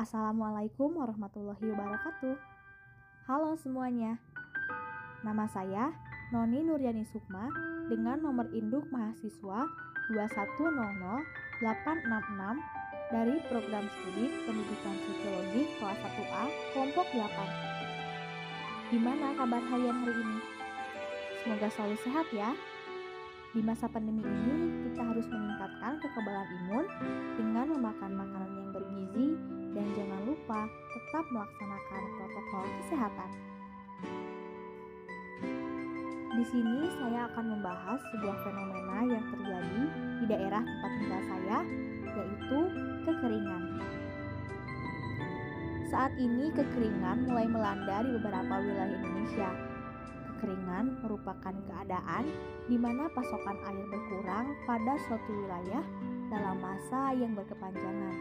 Assalamualaikum warahmatullahi wabarakatuh. Halo semuanya. Nama saya Noni Nuryani Sukma dengan nomor induk mahasiswa 2100866 dari program studi Pendidikan Psikologi kelas 1A kelompok 8. Gimana kabar kalian hari ini? Semoga selalu sehat ya. Di masa pandemi ini, kita harus meningkatkan kekebalan imun dengan memakan makanan yang bergizi dan jangan lupa tetap melaksanakan protokol kesehatan. Di sini saya akan membahas sebuah fenomena yang terjadi di daerah tempat tinggal saya, yaitu kekeringan. Saat ini kekeringan mulai melanda di beberapa wilayah Indonesia. Kekeringan merupakan keadaan di mana pasokan air berkurang pada suatu wilayah dalam masa yang berkepanjangan.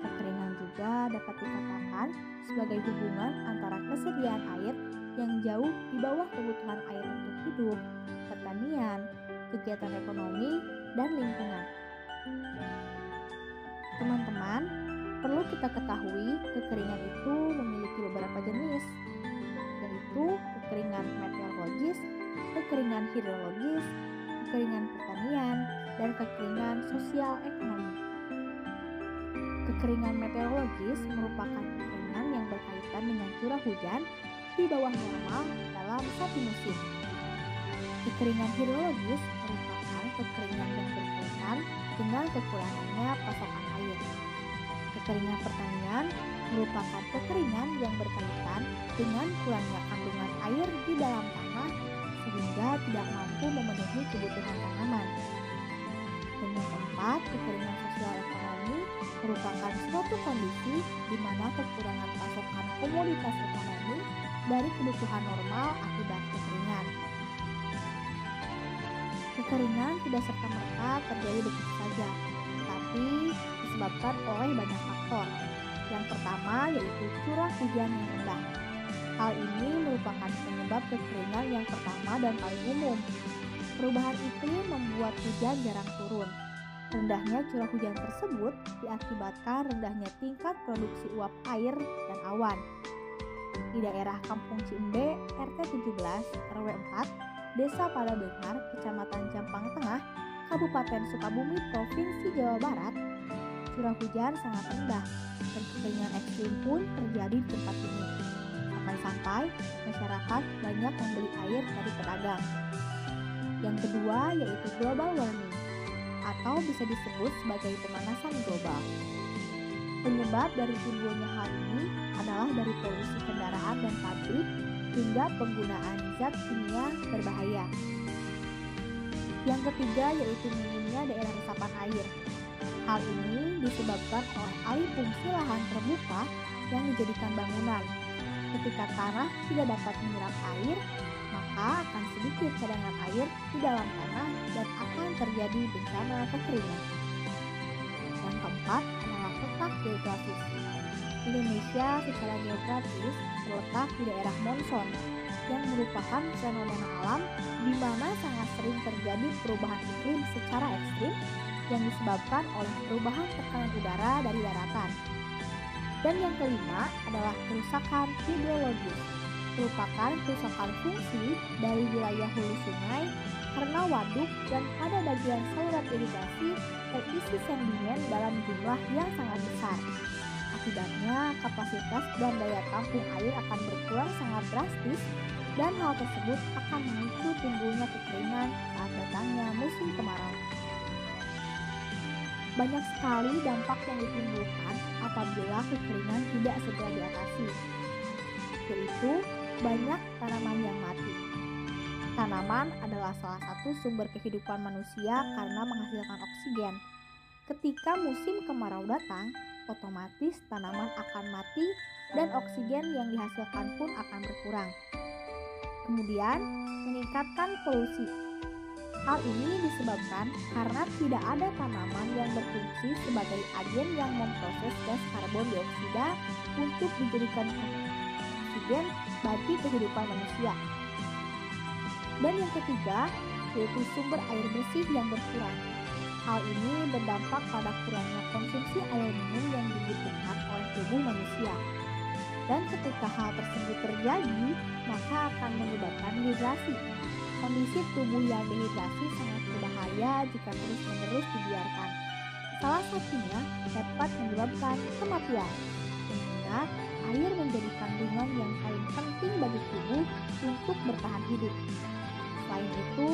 Kekeringan juga dapat dikatakan sebagai hubungan antara kesediaan air yang jauh di bawah kebutuhan air untuk hidup, pertanian, kegiatan ekonomi, dan lingkungan. Teman-teman, perlu kita ketahui kekeringan itu memiliki beberapa jenis, yaitu kekeringan meteorologis, kekeringan hidrologis, kekeringan pertanian, dan kekeringan sosial ekonomi. Kekeringan meteorologis merupakan kekeringan yang berkaitan dengan curah hujan di bawah normal dalam satu musim. Kekeringan hidrologis merupakan kekeringan yang berkaitan dengan kekurangannya pasokan air. Kekeringan pertanian merupakan kekeringan yang berkaitan dengan kurangnya kandungan air di dalam tanah sehingga tidak mampu memenuhi kebutuhan tanaman. Dan yang keempat, kekeringan sosial ekonomi merupakan suatu kondisi di mana kekurangan pasokan komoditas ekonomi dari kebutuhan normal akibat kekeringan. Kekeringan tidak serta-merta terjadi begitu saja, tetapi disebabkan oleh banyak faktor. Yang pertama yaitu curah hujan yang rendah. Hal ini merupakan penyebab kekeringan yang pertama dan paling umum. Perubahan iklim membuat hujan jarang turun. Rendahnya curah hujan tersebut diakibatkan rendahnya tingkat produksi uap air dan awan. Di daerah Kampung Cimbe, RT 17, RW 4, Desa Padadengar, Kecamatan Jampang Tengah, Kabupaten Sukabumi, Provinsi Jawa Barat, curah hujan sangat rendah dan kekeringan ekstrim pun terjadi di tempat ini. Sampai-sampai masyarakat banyak membeli air dari pedagang. Yang kedua yaitu global warming atau bisa disebut sebagai pemanasan global. Penyebab dari timbulnya hal ini adalah dari polusi kendaraan dan pabrik hingga penggunaan zat kimia berbahaya. Yang ketiga yaitu minimnya daerah resapan air. Hal ini disebabkan oleh alih fungsi lahan terbuka yang dijadikan bangunan. Ketika tanah tidak dapat menyerap air, maka akan sedikit cadangan air di dalam tanah dan akan terjadi bencana kekeringan. Yang keempat adalah letak geografis. Indonesia secara geografis terletak di daerah monson yang merupakan fenomena alam di mana sangat sering terjadi perubahan iklim secara ekstrim yang disebabkan oleh perubahan tekanan udara dari daratan. Dan yang kelima adalah kerusakan hidrologis, merupakan kerusakan fungsi dari wilayah hulu sungai karena waduk dan pada bagian saluran irigasi terisi sedimen dalam jumlah yang sangat besar. Akibatnya, kapasitas dan daya tampung air akan berkurang sangat drastis dan hal tersebut akan memicu timbulnya kekeringan saat datangnya musim kemarau. Banyak sekali dampak yang ditimbulkan apabila kekeringan tidak segera diatasi, yaitu banyak tanaman yang mati. Tanaman adalah salah satu sumber kehidupan manusia karena menghasilkan oksigen. Ketika musim kemarau datang, otomatis tanaman akan mati dan oksigen yang dihasilkan pun akan berkurang. Kemudian, meningkatkan polusi. Hal ini disebabkan karena tidak ada tanaman yang berfungsi sebagai agen yang memproses gas karbon dioksida untuk dijadikan oksigen bagi kehidupan manusia. Dan yang ketiga, yaitu sumber air bersih yang berkurang. Hal ini berdampak pada kurangnya konsumsi air minum yang dibutuhkan oleh tubuh manusia. Dan ketika hal tersebut terjadi, maka akan menyebabkan dehidrasi. Kondisi tubuh yang dehidrasi sangat berbahaya jika terus-menerus dibiarkan. Salah satunya dapat menyebabkan kematian. Mengingat air menjadi kandungan yang paling penting bagi tubuh untuk bertahan hidup. Selain itu,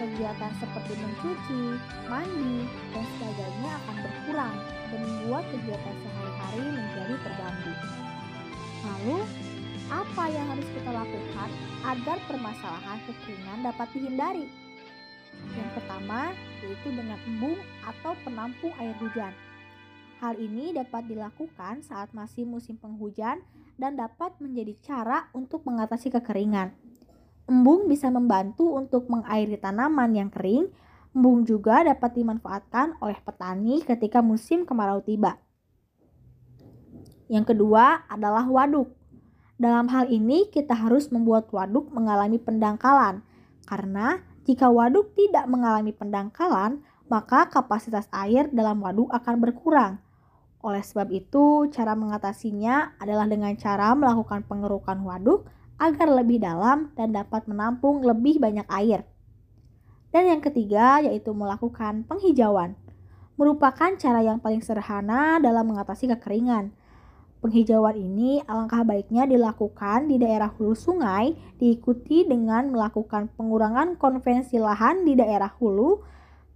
kegiatan seperti mencuci, mandi, dan sebagainya akan berkurang dan membuat kegiatan sehari-hari menjadi terganggu. Lalu, apa yang harus kita lakukan agar permasalahan kekeringan dapat dihindari? Yang pertama yaitu dengan embung atau penampung air hujan. Hal ini dapat dilakukan saat masih musim penghujan dan dapat menjadi cara untuk mengatasi kekeringan. Embung bisa membantu untuk mengairi tanaman yang kering. Embung juga dapat dimanfaatkan oleh petani ketika musim kemarau tiba. Yang kedua adalah waduk. Dalam hal ini, kita harus membuat waduk mengalami pendangkalan, karena jika waduk tidak mengalami pendangkalan, maka kapasitas air dalam waduk akan berkurang. Oleh sebab itu, cara mengatasinya adalah dengan cara melakukan pengerukan waduk agar lebih dalam dan dapat menampung lebih banyak air. Dan yang ketiga yaitu melakukan penghijauan. Merupakan cara yang paling sederhana dalam mengatasi kekeringan. Penghijauan ini alangkah baiknya dilakukan di daerah hulu sungai, diikuti dengan melakukan pengurangan konvensi lahan di daerah hulu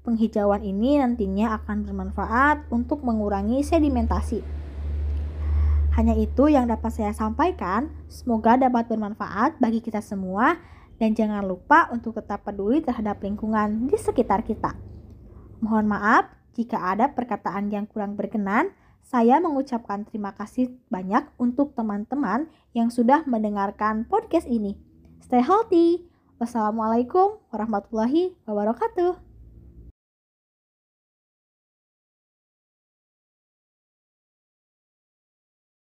Penghijauan ini nantinya akan bermanfaat untuk mengurangi sedimentasi. Hanya itu yang dapat saya sampaikan. Semoga dapat bermanfaat bagi kita semua dan jangan lupa untuk tetap peduli terhadap lingkungan di sekitar kita. Mohon maaf jika ada perkataan yang kurang berkenan. Saya mengucapkan terima kasih banyak untuk teman-teman yang sudah mendengarkan podcast ini. Stay healthy. Wassalamualaikum warahmatullahi wabarakatuh.